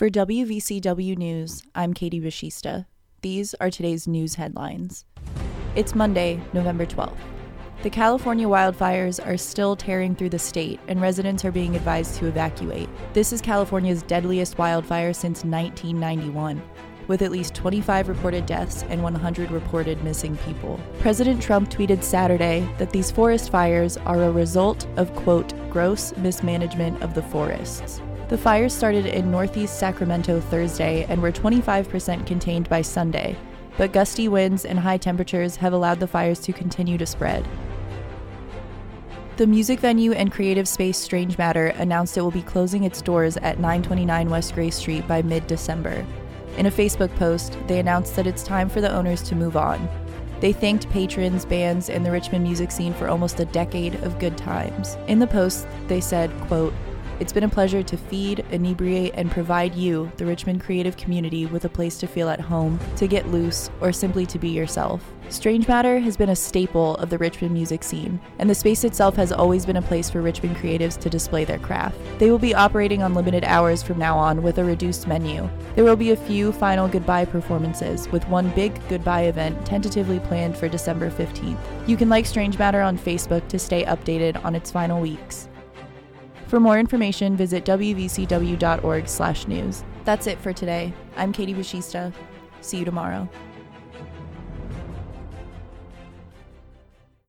For WVCW News, I'm Katie Bashista. These are today's news headlines. It's Monday, November 12th. The California wildfires are still tearing through the state, and residents are being advised to evacuate. This is California's deadliest wildfire since 1991 with at least 25 reported deaths and 100 reported missing people. President Trump tweeted Saturday that these forest fires are a result of, quote, gross mismanagement of the forests. The fires started in northeast Sacramento Thursday and were 25% contained by Sunday, but gusty winds and high temperatures have allowed the fires to continue to spread. The music venue and creative space Strange Matter announced it will be closing its doors at 929 West Grace Street by mid December. In a Facebook post, they announced that it's time for the owners to move on. They thanked patrons, bands, and the Richmond music scene for almost a decade of good times. In the post, they said, quote, it's been a pleasure to feed, inebriate, and provide you, the Richmond creative community, with a place to feel at home, to get loose, or simply to be yourself. Strange Matter has been a staple of the Richmond music scene, and the space itself has always been a place for Richmond creatives to display their craft. They will be operating on limited hours from now on with a reduced menu. There will be a few final goodbye performances, with one big goodbye event tentatively planned for December 15th. You can like Strange Matter on Facebook to stay updated on its final weeks. For more information, visit wvcw.org/news. That's it for today. I'm Katie Bashista. See you tomorrow.